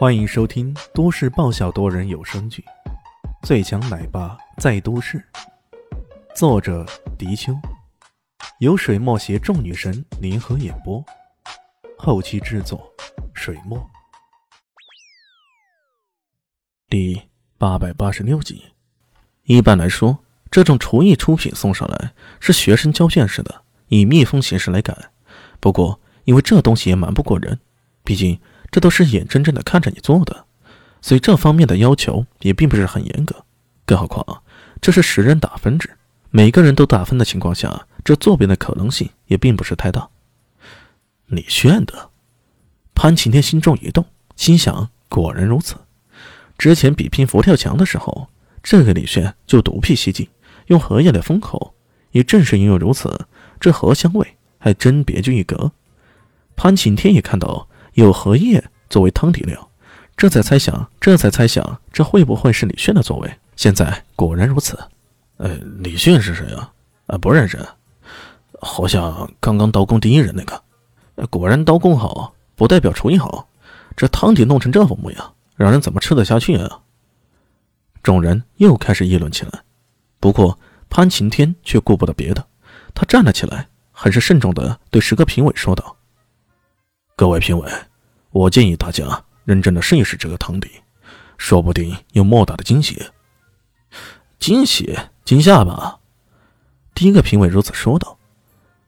欢迎收听都市爆笑多人有声剧《最强奶爸在都市》，作者：迪秋，由水墨携众女神联合演播，后期制作：水墨。第八百八十六集。一般来说，这种厨艺出品送上来是学生交卷似的，以密封形式来改。不过，因为这东西也瞒不过人，毕竟这都是眼睁睁的看着你做的，所以这方面的要求也并不是很严格。更何况，这是十人打分制，每个人都打分的情况下，这作弊的可能性也并不是太大。李炫的，潘晴天心中一动，心想：果然如此。之前比拼佛跳墙的时候，这个李炫就独辟蹊径，用荷叶来封口，也正是因为如此，这荷香味还真别具一格。潘晴天也看到有荷叶作为汤底料，这才猜想，这才猜想，这会不会是李炫的作为？现在果然如此。呃，李炫是谁啊？啊，不认识，好像刚刚刀工第一人那个。果然刀工好，不代表厨艺好。这汤底弄成这副模样，让人怎么吃得下去啊？众人又开始议论起来。不过潘晴天却顾不得别的，他站了起来，很是慎重地对十个评委说道。各位评委，我建议大家认真的试一试这个汤底，说不定有莫大的惊喜。惊喜？惊吓吧！第一个评委如此说道。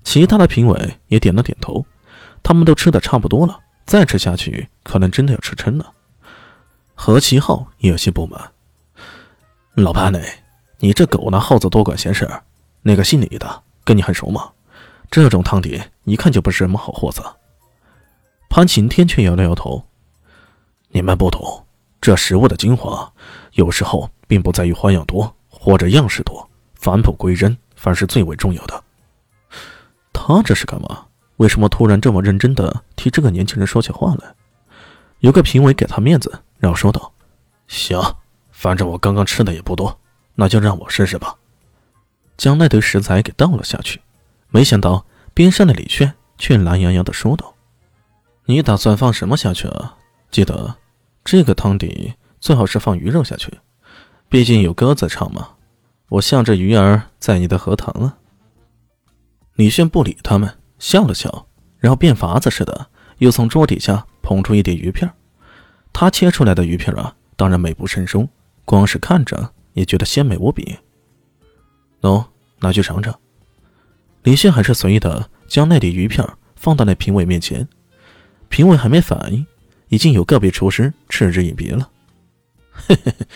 其他的评委也点了点头。他们都吃的差不多了，再吃下去可能真的要吃撑了。何其浩也有些不满：“老潘呢？你这狗拿耗子多管闲事。那个姓李的跟你很熟吗？这种汤底一看就不是什么好货色。”潘晴天却摇了摇头：“你们不懂，这食物的精华，有时候并不在于花样多或者样式多，返璞归真反而是最为重要的。”他这是干嘛？为什么突然这么认真的替这个年轻人说起话来？有个评委给他面子，然后说道：“行，反正我刚刚吃的也不多，那就让我试试吧。”将那堆食材给倒了下去，没想到边上的李炫却懒洋洋的说道。你打算放什么下去啊？记得，这个汤底最好是放鱼肉下去，毕竟有歌在唱嘛。我向着鱼儿在你的荷塘啊。李炫不理他们，笑了笑，然后变法子似的又从桌底下捧出一碟鱼片。他切出来的鱼片啊，当然美不胜收，光是看着也觉得鲜美无比。喏，拿去尝尝。李炫还是随意的将那碟鱼片放到那评委面前。评委还没反应，已经有个别厨师嗤之以鼻了。嘿嘿嘿，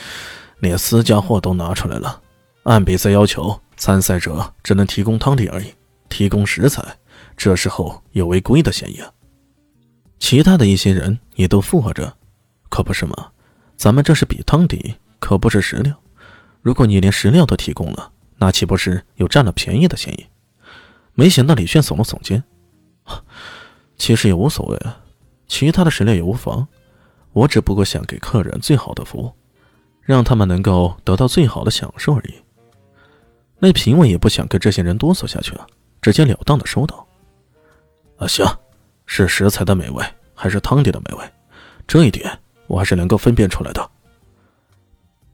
连私家货都拿出来了。按比赛要求，参赛者只能提供汤底而已，提供食材，这时候有违规的嫌疑啊！其他的一些人也都附和着，可不是吗？咱们这是比汤底，可不是食料。如果你连食料都提供了，那岂不是有占了便宜的嫌疑？没想到李炫耸了耸肩，其实也无所谓啊。其他的食料也无妨，我只不过想给客人最好的服务，让他们能够得到最好的享受而已。那评委也不想跟这些人哆嗦下去了，直截了当的说道：“啊，行，是食材的美味还是汤底的美味，这一点我还是能够分辨出来的。”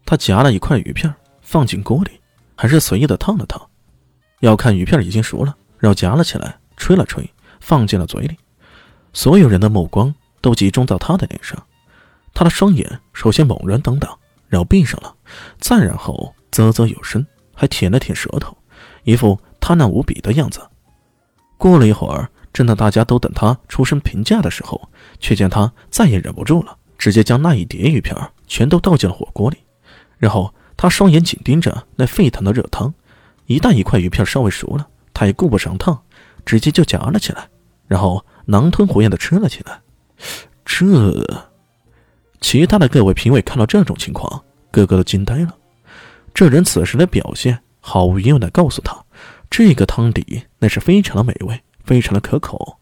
他夹了一块鱼片放进锅里，还是随意的烫了烫，要看鱼片已经熟了，然后夹了起来，吹了吹，放进了嘴里。所有人的目光都集中到他的脸上，他的双眼首先猛然瞪大，然后闭上了，再然后啧啧有声，还舔了舔舌头，一副贪婪无比的样子。过了一会儿，正当大家都等他出声评价的时候，却见他再也忍不住了，直接将那一碟鱼片全都倒进了火锅里，然后他双眼紧盯着那沸腾的热汤，一旦一块鱼片稍微熟了，他也顾不上烫，直接就夹了起来，然后。狼吞虎咽的吃了起来，这，其他的各位评委看到这种情况，个个都惊呆了。这人此时的表现，毫无疑问的告诉他，这个汤底那是非常的美味，非常的可口。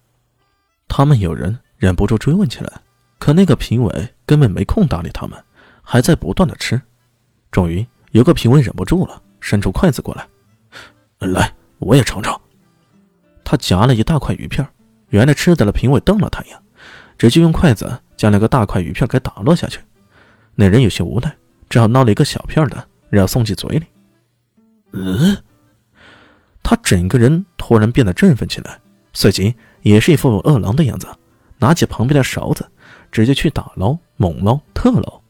他们有人忍不住追问起来，可那个评委根本没空搭理他们，还在不断的吃。终于有个评委忍不住了，伸出筷子过来，来，我也尝尝。他夹了一大块鱼片。原来吃的了评委瞪了他一眼，直接用筷子将那个大块鱼片给打落下去。那人有些无奈，只好捞了一个小片的，然后送进嘴里。嗯，他整个人突然变得振奋起来，随即也是一副饿狼的样子，拿起旁边的勺子，直接去打捞、猛捞、特捞。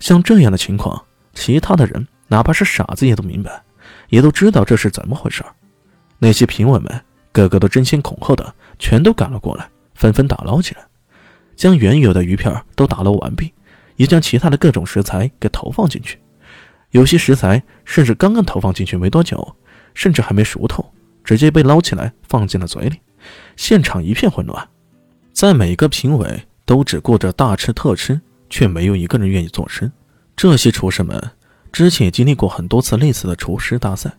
像这样的情况，其他的人哪怕是傻子也都明白，也都知道这是怎么回事那些评委们个个都争先恐后的全都赶了过来，纷纷打捞起来，将原有的鱼片都打捞完毕。也将其他的各种食材给投放进去，有些食材甚至刚刚投放进去没多久，甚至还没熟透，直接被捞起来放进了嘴里，现场一片混乱。在每个评委都只顾着大吃特吃，却没有一个人愿意做声。这些厨师们之前也经历过很多次类似的厨师大赛，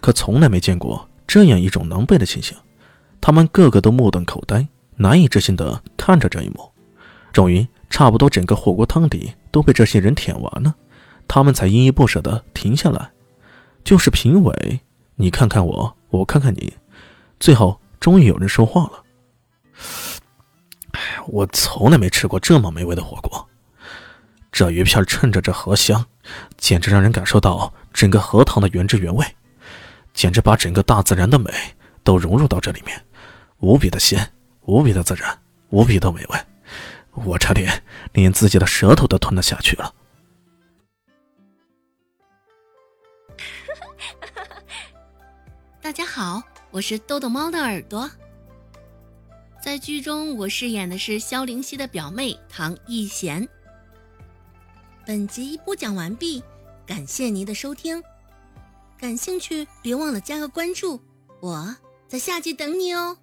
可从来没见过这样一种狼狈的情形。他们个个都目瞪口呆，难以置信地看着这一幕。终于。差不多整个火锅汤底都被这些人舔完了，他们才依依不舍地停下来。就是评委，你看看我，我看看你，最后终于有人说话了。我从来没吃过这么美味的火锅，这鱼片趁着这荷香，简直让人感受到整个荷塘的原汁原味，简直把整个大自然的美都融入到这里面，无比的鲜，无比的自然，无比的美味。我差点连自己的舌头都吞了下去了。大家好，我是豆豆猫的耳朵。在剧中，我饰演的是萧灵溪的表妹唐艺贤。本集播讲完毕，感谢您的收听。感兴趣别忘了加个关注，我在下集等你哦。